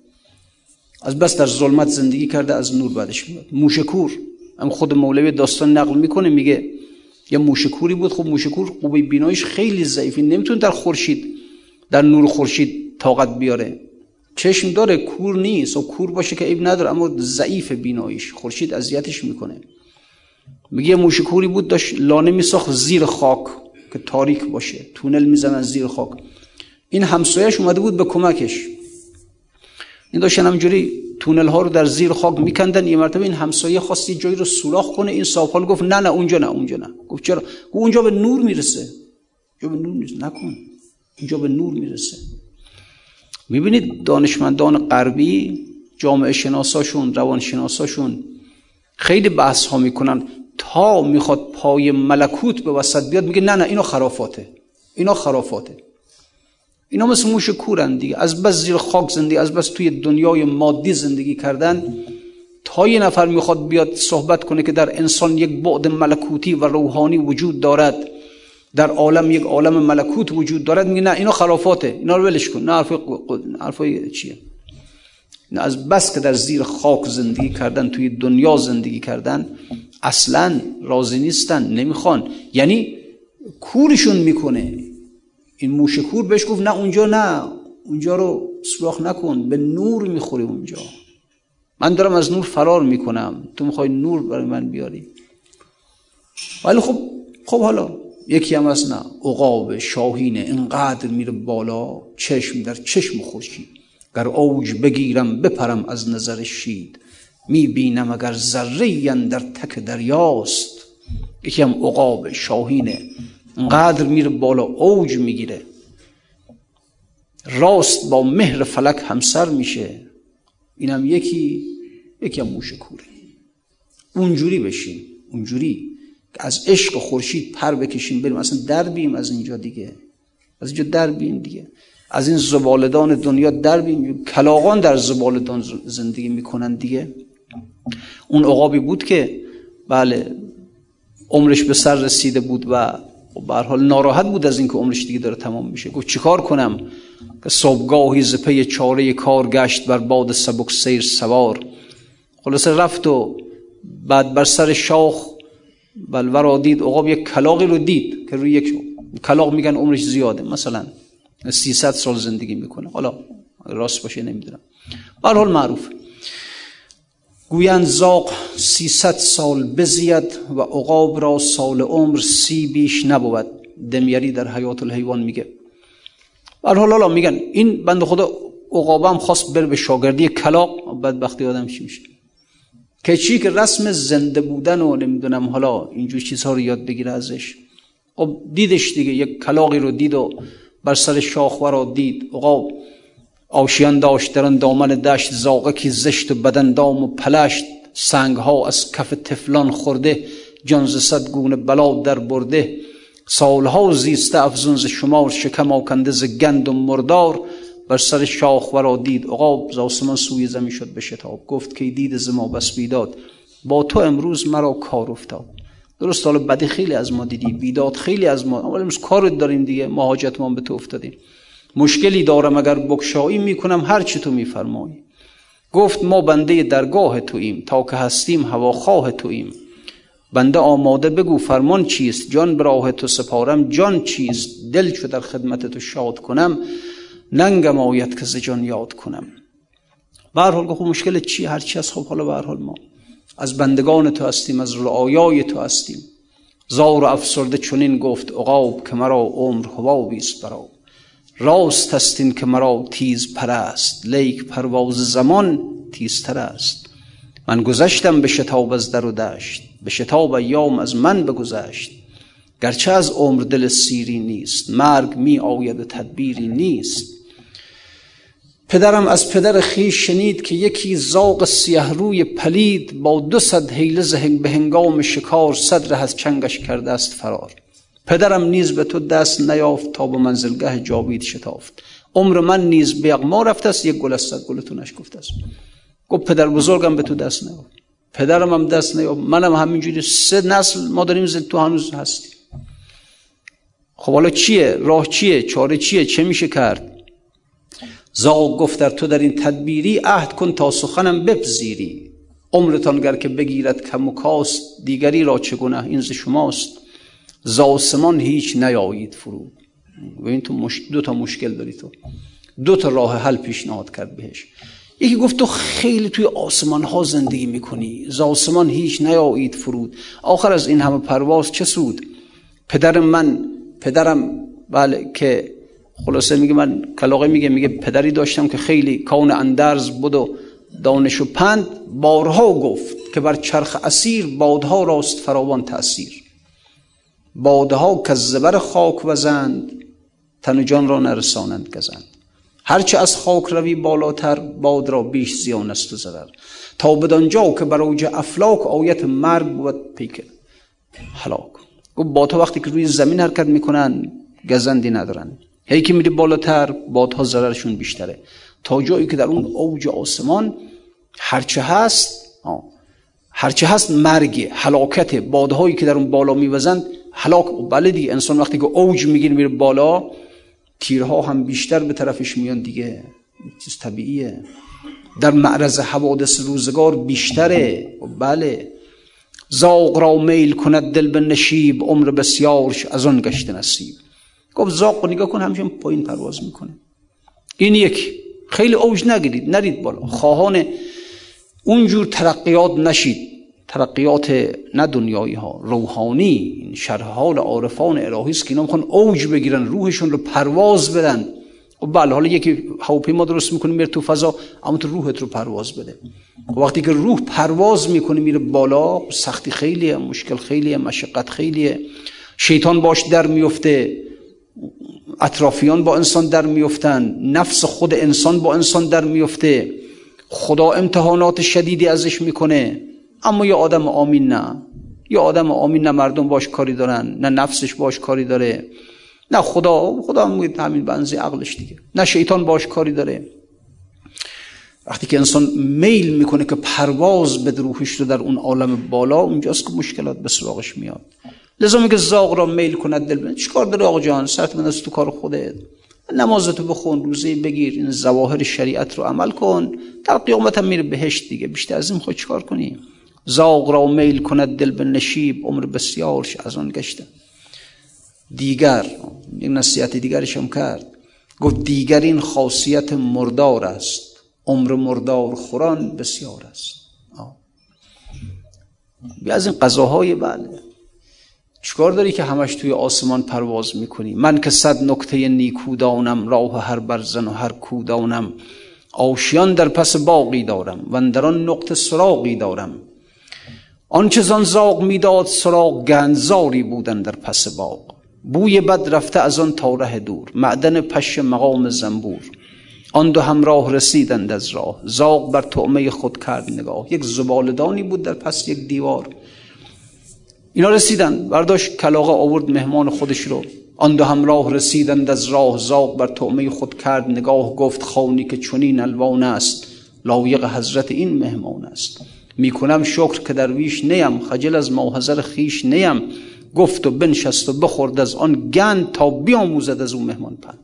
از بس در ظلمت زندگی کرده از نور بدش میاد. موشکور. هم خود مولوی داستان نقل می‌کنه میگه یه موشکوری بود. خب موشکور قوه بینایش خیلی ضعیفی. نمی‌تونه در خورشید در نور خورشید طاقت بیاره. چشم داره کور نیست و کور باشه که عیب نداره اما ضعیف بیناییش خورشید اذیتش می‌کنه. میگه موشکوری بود داشت لانه میساخت زیر خاک که تاریک باشه تونل می‌زنن زیر خاک. این همسایش اومده بود به کمکش. این داشتن همجوری تونل ها رو در زیر خاک میکندن. یه مرتبه این همسایه خواستی جایی رو سوراخ کنه. این صاحب گفت نه نه اونجا نه اونجا نه. گفت چرا؟ گفت اونجا به نور می‌رسه. اونجا به نور می‌رسه. نکن. اونجا به نور می‌رسه. می‌بینید دانشمندان غربی جامعه شناساشون روان شناساشون خیلی بحث ها می‌کنن. تا می‌خواد پای ملکوت به وسط بیاد میگه نه نه اینا خرافاته. اینا خرافاته. اینا مثل موش کورن دیگه. از بس زیر خاک زندگی از بس توی دنیای مادی زندگی کردن. تا یه نفر می‌خواد بیاد صحبت کنه که در انسان یک بعد ملکوتی و روحانی وجود دارد. در عالم یک عالم ملکوت وجود دارد میگه نه اینا خرافاته اینا رو ولش کن. نه حرف حرفای چیه؟ از بس که در زیر خاک زندگی کردن توی دنیا زندگی کردن اصلا راضی نیستن نمی‌خوان. یعنی کورشون می‌کنه. این موش کور بهش گفت نه اونجا نه اونجا رو سراخ نکن به نور می‌خوری اونجا. من دارم از نور فرار می‌کنم. تو می‌خوای نور برای من بیاری. ولی خب خب حالا یکی هم از نه. عقاب شاهینه اینقدر میره بالا چشم در چشم خورشید. گر اوج بگیرم بپرم از نظر شید. می‌بینم اگر ذره در تک دریاست. یکی هم عقاب شاهینه اینقدر میره بالا اوج می‌گیره. راست با مهر فلک همسر میشه. اینم یکی یکی هم موش کوره. اونجوری بشین. اونجوری. از عشق خورشید پر بکشیم بریم. اصلا در بیم از اینجا دیگه. از اینجا در بیم دیگه. از این زبالدان دنیا در بیم. کلاغان در زبالدان زندگی می‌کنن دیگه. اون عقابی بود که بله عمرش به سر رسیده بود و به حال ناراحت بود از اینکه عمرش دیگه داره تمام میشه. گفت چیکار کنم؟ که صبحگاهی ز پی چاره کار گشت بر باد سبک سیر سوار. خلاصه رفت و بعد بر سر شاخ بلورا دید عقاب یک کلاقی رو دید که روی یک کلاق میگن عمرش زیاده. مثلا 300 سال زندگی می‌کنه. حالا راست باشه نمی‌دونم. بر حال معروف. گویند زاق 300 سال بزید و عقاب را سال عمر سی بیش نبود. دمیری در حیات الحیوان میگه. بر حال حالا میگن این بند خدا عقاب هم خواست بر به شاگردی کلاق بدبختی آدم چی میشه؟ که چی که رسم زنده بودن و نمی‌دونم حالا اینجور چیزها رو یاد بگیره ازش. خب دیدش دیگه یک کلاقی رو دید و بر سر شاخور رو دید. عقاب آشیان داشت در دامن دشت زاغه که زشت و بدن دام و پلشت سنگ ها از کف تفلان خورده جان صد گونه بلا در برده. سالها زیسته افزونز شمار شکم آکنده ز گند و مردار. بر سر شاخ ورا دید. عقاب ز آسمان سوی زمین شد به شتاب. گفت که دید ز ما بس بیداد. با تو امروز مرا کار افتاد. درست حالا بدی خیلی از ما دیدی. بیداد خیلی از ما. اما امروز کار داریم دیگه. ما حاجت ما به تو افتادیم. مشکلی دارم اگر بکشایی می‌کنم هر چی تو میفرمایی. گفت ما بنده درگاه توییم. تا که هستیم هواخواه توییم. بنده آماده بگو فرمان چیست؟ جان به راه تو سپارم. جان چیست؟ دل چو در خدمت تو شاد کنم. ننگم آید که ز جان یاد کنم. به هر حال خب مشکل چی؟ هر چی از خب حالا به حال ما از بندگان تو هستیم از رعایای تو هستیم. زار و افسرده چنین گفت عقاب که مرا عمر حبابی است برا. راست هستین که مرا تیز پرست لیک پرواز زمان تیزتر است. من گذشتم به شتاب از در و دشت به شتاب ایام از من بگذشت. گرچه از عمر دل سیری نیست مرگ می آید و تدبیری نیست. پدرم از پدر خیش شنید که یکی زاغ سیه روی پلید با دو صد حیله به هنگام شکار صدر از چنگش کرده است فرار. پدرم نیز به تو دست نیافت تا به منزلگه جاوید شتافت. عمر من نیز به ما رفته است یک گل صد گل تو نشکفته است. گفت پدر بزرگم به تو دست نیافت. پدرم هم دست نیافت. منم همینجوری سه نسل ما داریم زد تو هنوز هستی خب حالا چیه؟ راه چیه؟ چاره چیه؟ چه میشه کرد؟ زاغ گفت در تو در این تدبیری عهد کن تا سخنم بپذیری. عمرتان گر که بگیرد کم و کاست دیگری را چه گناه این ز شماست. زاسمان هیچ نیایید فرو. ببین تو مش... دو تا مشکل داری تو. دو تا راه حل پیشنهاد کرد بهش. یکی گفت تو خیلی توی آسمان ها زندگی می‌کنی. زاسمان هیچ نیایید فرود. آخر از این همه پرواز چه سود؟ پدر من پدرم بله که خلاصه میگه من کلاقه میگه میگه پدری داشتم که خیلی کون اندرز بود و دانش و پند بارها گفت که بر چرخ اسیر بادها راست فراوان تأثیر. بادها که زبر خاک وزند تن و جان را نرسانند گزند هرچه از خاک روی بالاتر باد را بیش زیان است و ضرر تا بدانجا که بر اوج افلاک آیت مرگ بود پیک هلاک. گفت بادها وقتی که روی زمین حرکت می‌کنن گزندی ندارن. هی که میری بالاتر بادها ضررشون بیشتره. تا جایی که در اون اوج آسمان هرچه هست هرچه هست مرگ حلاکت بادهایی که در اون بالا میوزند حلاک بله انسان وقتی که اوج می‌گیره میره بالا تیرها هم بیشتر به طرفش میان دیگه. چیز طبیعیه. در معرض حوادث روزگار بیشتره. بله. زاغ را میل کند دل به نشیب عمر بسیارش از آن گشت نصیب. گفت زاغ نگاه کن همچنین پایین پرواز می‌کنه. این یک خیلی اوج نگیرید نرید بالا. خواهان اونجور ترقیات نشید. ترقیات نه دنیایی ها روحانی این شرح حال عارفان الهی است که اینا می‌خوان اوج بگیرن روحشون رو پرواز بدن. و بله حالا یکی هواپیما درست می‌کنه میره تو فضا اما تو روحت رو پرواز بده. و وقتی که روح پرواز می‌کنه میره بالا سختی خیلیه مشکل خیلیه مشقت خیلیه. شیطان باش در میفته اطرافیان با انسان در میفتن نفس خود انسان با انسان در میفته. خدا امتحانات شدیدی ازش می‌کنه. اما یه آدم آمین نه. یه آدم آمین نه مردم باش کاری دارن نه نفسش باش کاری داره. نه خدا خدا میگه همین بنزی عقلش دیگه. نه شیطان باش کاری داره. وقتی که انسان میل می‌کنه که پرواز به روحش رو در اون عالم بالا اونجاست که مشکلات به سراغش میاد. لذا میگه زاغ را میل کند دل چیکار داره آقا جان؟ سرت بنداز تو کار خودت. نمازتو بخون روزه بگیر این زواهر شریعت رو عمل کن. در قیامت هم میره بهشت دیگه. بیشتر از این خود چیکار کنی؟ زاغ را میل کند دل به نشیب. عمر بسیارش از آن گشته. دیگر یک نصیحت دیگرش هم کرد. گفت دیگر این خاصیت مردار است. عمر مردار خوران بسیار است. بیا از این قضاهای بله. چیکار داری که همش توی آسمان پرواز می‌کنی؟ من که صد نکته نیکو دانم راه هر برزن و هر کودانم. آشیان در پس باقی دارم و در آن نقطه سراغی دارم. آنچه زان زاغ می‌داد سراغ گندزاری بودن در پس باغ. بوی بد رفته از آن تا ره دور معدن پش مقام زنبور. آن دو همراه رسیدند از راه زاغ بر طعمه خود کرد نگاه. یک زبالدانی بود در پس یک دیوار. اینا رسیدن. برداشت کلاغه آورد مهمان خودش رو. آن دو همراه رسیدند از راه زاغ بر طعمه خود کرد. نگاه گفت خانی که چنین الوان است لایق حضرت این مهمان است. می‌کنم شکر که درویش نیم. خجل از موحضر خیش نیم. گفت و بنشست و بخورد از آن گند تا بیاموزد از اون مهمان پند.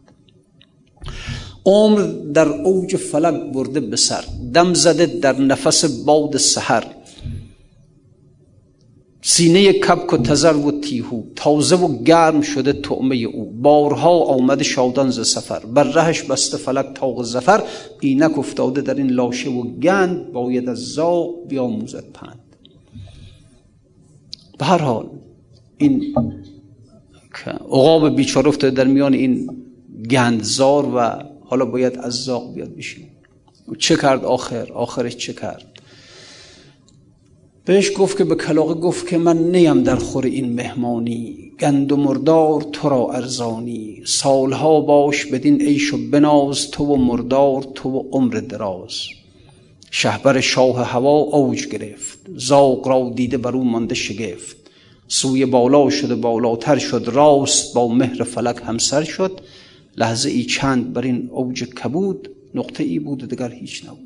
عمر در اوج فلک برده به سر. دم زده در نفس باد سحر. سینه کبک و تزر و تیهو تازه و گرم شده تعمه او. بارها آمده شادان ز سفر بر رهش بسته فلک تاغ زفر اینک افتاده در این لاشه و گند باید از زاغ بیاموزد پند. به هر حال این عقاب بیچاره افتاده در میان این گندزار و حالا باید از زاغ بیاد بشین چه کرد آخر؟ آخرش چه کرد؟ بهش گفت که به کلاقه گفت که من نیم در خور این مهمانی گند و مردار تو را ارزانی. سالها باش بدین عیش و بناز تو و مردار تو و عمر دراز. شهبر شاه هوا اوج گرفت زاغ را دیده بر او مانده شگفت. سوی بالا شده بالاتر شد راست با مهر فلک همسر شد. لحظه ای چند بر این اوج کبود نقطه ای بود و دیگر هیچ نبود.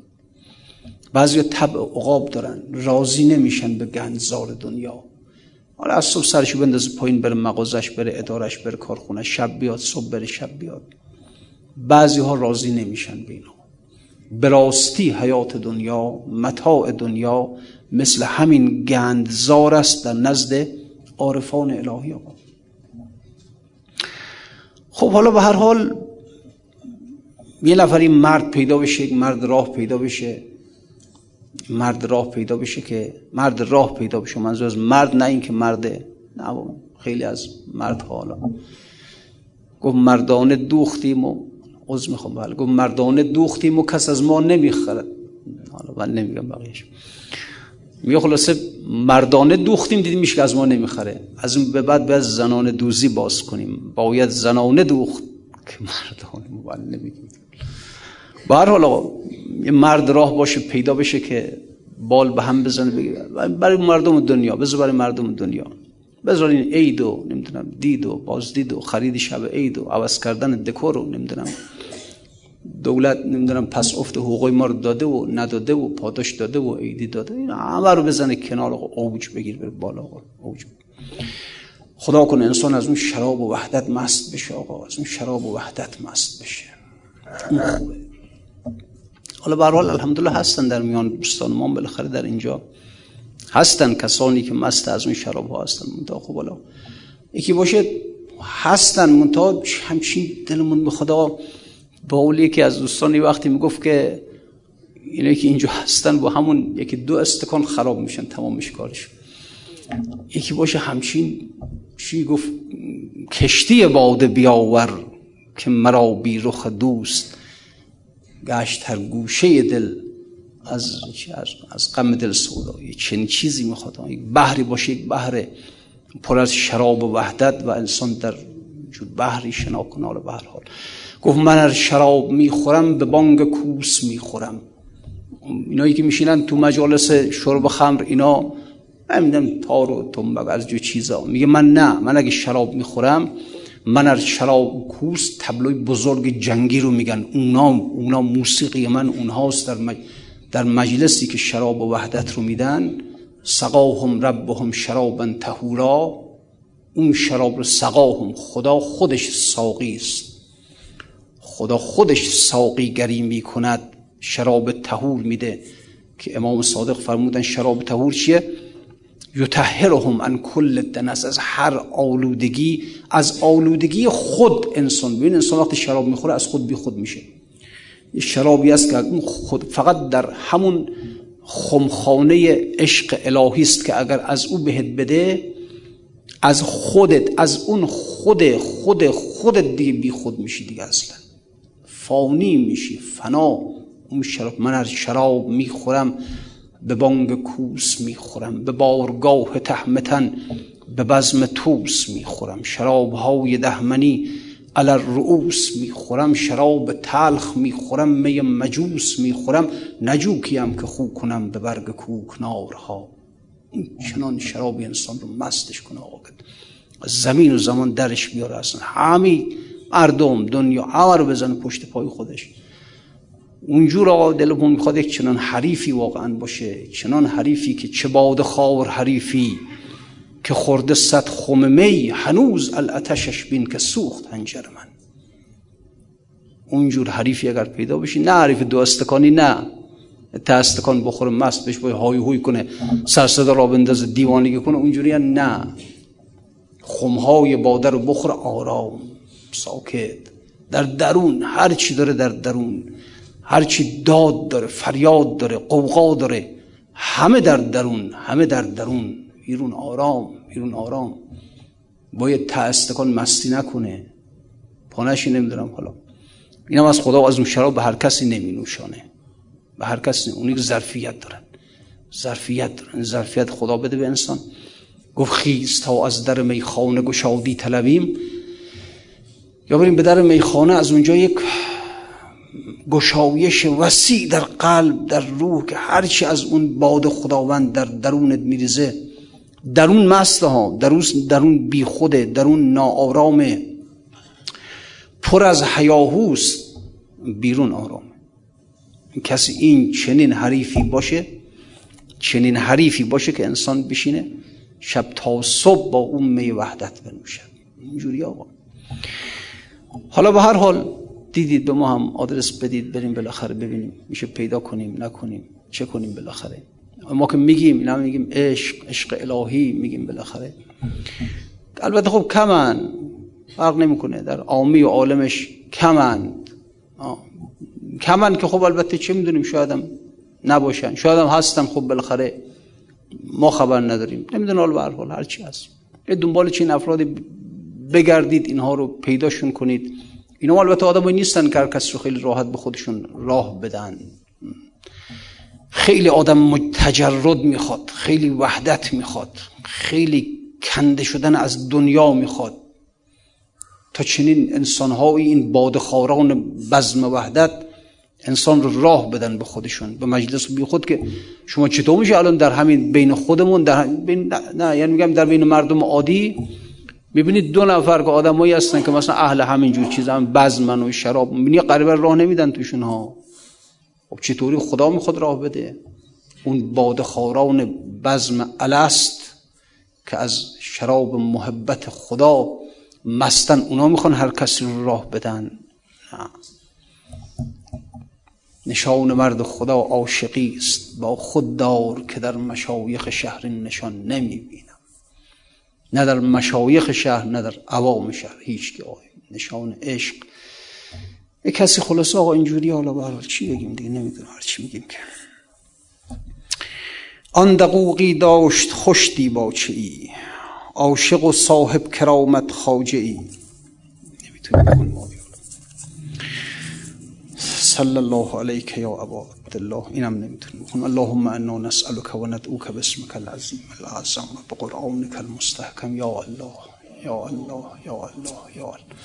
بعضی طبع عقاب دارن راضی نمیشن به گندزار دنیا. حالا از صبح سرشو بندازه پایین بره مغازش بره ادارش بره کارخونه شب بیاد صبح بره شب بیاد. بعضی ها راضی نمیشن به اینا به حیات دنیا متاع دنیا مثل همین گندزار است در نزد عارفان الهی آقا. خب حالا به هر حال یه نفری مرد پیدا بشه یک مرد راه پیدا بشه. مرد راه پیدا بشه که مرد راه پیدا بشه. منظور از مرد نه این که مرده نه خیلی از مرد حالا. گفت مردانه دوختیم و عوض می‌خوام. بله گفت مردانه دوختیم و کس از ما نمی‌خرد حالا من نمیگم بقیش میگه خلاصه مردانه دوختیم دیدیم که از ما نمی‌خره. از اون به بعد باید زنانه دوزی باز کنیم. باید زنانه دوخت. که مردانه بله نمیگیم. به هر یه مرد راه باشه پیدا بشه که بال به هم بزنه بگیره برای مردم دنیا بذار برای مردم دنیا. بذار این عید و نمی‌دونم دید و بازدید و خرید شب عید و عوض کردن دکور و نمی‌دونم دولت نمی‌دونم پس افت حقوقی ما رو داده و نداده و پاداش داده و عیدی داده. این همه رو بزنه کنار اوج بگیر بره بالا اوج. خدا کنه انسان از اون شراب و وحدت مست بشه آقا از اون شراب و وحدت مست بشه. حالا به حال الحمدلله هستن در میان دوستان ما بالاخره در اینجا هستن کسانی که مست از اون شراب ها هستن منتها خب حالا یکی باشه هستن منتها همچین دلمون به خدا با یکی از دوستانی وقتی می‌گفت که اینه که اینجا هستن با همون یکی دو استکان خراب میشن تمام میشه کارش. یکی باشه همچین چی گفت کشتی باده بیاور که مرا بی رخ دوست گشت هر گوشه دل از از غم دل سودایی چنین چیزی می‌خواد. یک بحری باشه یک بحر پر از شراب و وحدت و انسان در وجود بحری شنا کنه. حال به حال. گفت من هر شراب می‌خورم به بانگ کوس می‌خورم. اینایی که میشینن تو مجالس شرب خمر اینا نمی‌دونم تار و تنبک از جو چیزا. میگه من نه من اگه شراب می‌خورم من از شراب کوس تبلوی بزرگ جنگی رو میگن. اونا اونا موسیقی من اونهاست در در مجلسی که شراب و وحدت رو میدن. سقاهم ربهم شرابا تهورا اون شراب رو سقاهم. خدا خودش ساقی است. خدا خودش ساقی گری می‌کند. شراب تهور میده. که امام صادق فرمودن شراب تهور چیه؟ یطهرهم عن کل دنس از هر آلودگی از آلودگی خود انسان. ببین انسان وقتی شراب می‌خوره از خود بی خود میشه شرابی است که خود فقط در همون خمخانه عشق الهی است که اگر از او بهت بده از خودت از اون خود خود خودت دیگه بی خود میشی دیگه اصلا. فانی میشی فنا. اون شراب من از شراب می‌خورم. به بانگ کوس می‌خورم به بارگاه تحمتن به بزم توس می‌خورم. شراب های دهمنی علر رؤوس می‌خورم شراب تلخ می‌خورم می مجوس می‌خورم. نجوکیم که خو کنم به برگ کوکنارها این چنان شراب انسان رو مستش کنه آقا زمین و زمان درش بیاره اصلا. همی مردم دنیا رو بزنه پشت پای خودش. اونجور آقا دلمون می‌خواد یک چنان حریفی واقعا باشه چنان حریفی که چه باد خاور حریفی که خورده صد خم می هنوز الاتشش بین که سوخت هنجر من. اونجور حریفی اگر پیدا بشی نه حریف دو استکانی نه. تا استکان بخوره مست بش باید های هوی کنه سرصدا را بندازه دیوانگی کنه اونجوری نه. خمهای باده رو بخور آرام ساکت. در درون هر چی داره در درون. هر چی داد داره فریاد داره قوقا داره همه در درون همه در درون بیرون آرام بیرون آرام. باید تاستکان مستی نکنه. پانشی نمی‌دونم حالا. اینم از خدا و از اون شراب به هر کسی نمی نوشانه. به هر کسی اونی که ظرفیت دارن ظرفیت دارن ظرفیت خدا بده به انسان. گفت خیز تا از در میخانه گشادی طلبیم. یا بریم به در میخانه از اونجا یک گشایش وسیع در قلب در روح که هرچی از اون باد خداوند در درونت میریزه درون مست ها درون, درون بی خوده درون ناآرامه پر از حیاهوست بیرون آرام. کسی این چنین حریفی باشه چنین حریفی باشه که انسان بشینه شب تا صبح با اون می وحدت بنوشه اینجوری آقا. حالا به هر حال دیدید به ما هم آدرس بدید بریم بالاخره ببینیم. میشه پیدا کنیم نکنیم چه کنیم بالاخره؟ ما که میگیم اینا میگیم عشق عشق الهی میگیم بالاخره. البته خب کمن فرق نمی‌کنه. در عامی و عالمش کمند کمن که خب البته چه می‌دونیم؟ شاید هم نباشن. شاید هم هستن خب بالاخره ما خبر نداریم. نمی‌دونم حال به هر چی هست. دنبال چین افرادی بگردید اینها رو پیداشون کنید. اینا البته آدمایی نیستن که هر کس رو خیلی راحت به خودشون راه بدن. خیلی آدم تجرد می‌خواد خیلی وحدت می‌خواد خیلی کنده شدن از دنیا می‌خواد. تا چنین انسانهایی این بادخاران بزم وحدت انسان رو راه بدن به خودشون. به مجلس بی خود که شما چطور میشه الان در همین بین خودمون در بین نه, یعنی میگم در بین مردم عادی می‌بینید دو نفر که آدمایی هستن که مثلا اهل همین جور چیزا هم بزمن و شراب می‌بینی قریبا راه نمیدن توشون ها. خب چطوری خدا می‌خواد راه بده؟ اون بادخاران بزم الست که از شراب محبت خدا مستن اونا می‌خوان هر کسی رو راه بدن. نه. نشان مرد خدا عاشقی است با خود دار که در مشایخ شهر نشان نمی بینم نه در مشایخ شهر نه در عوام شهر. هیچ که نشان عشق. یک کسی خلاص آقا اینجوری حالا به چی بگیم دیگه؟ نمی‌دونم هر چی میگیم که. آن دقوقی داشت خوش دیباچه ای؟ عاشق و صاحب کرامت خاجه ای. نمی‌تونیم صلی الله علیک یا ابا عبدالله اینم نمی‌تونیم بخونیم اللهم انا نسألك و ندعوك باسمك العظیم العظم بقرآنك المستحکم یا الله یا الله یا الله یا الله.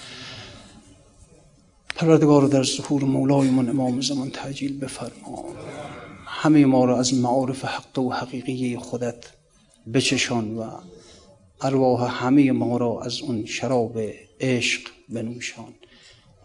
پروردگار در ظهور مولایمون امام زمان تعجیل بفرما. همه ما را از معارف حق و حقیقی خودت بچشان و ارواح همه ما را از اون شراب عشق بنوشان.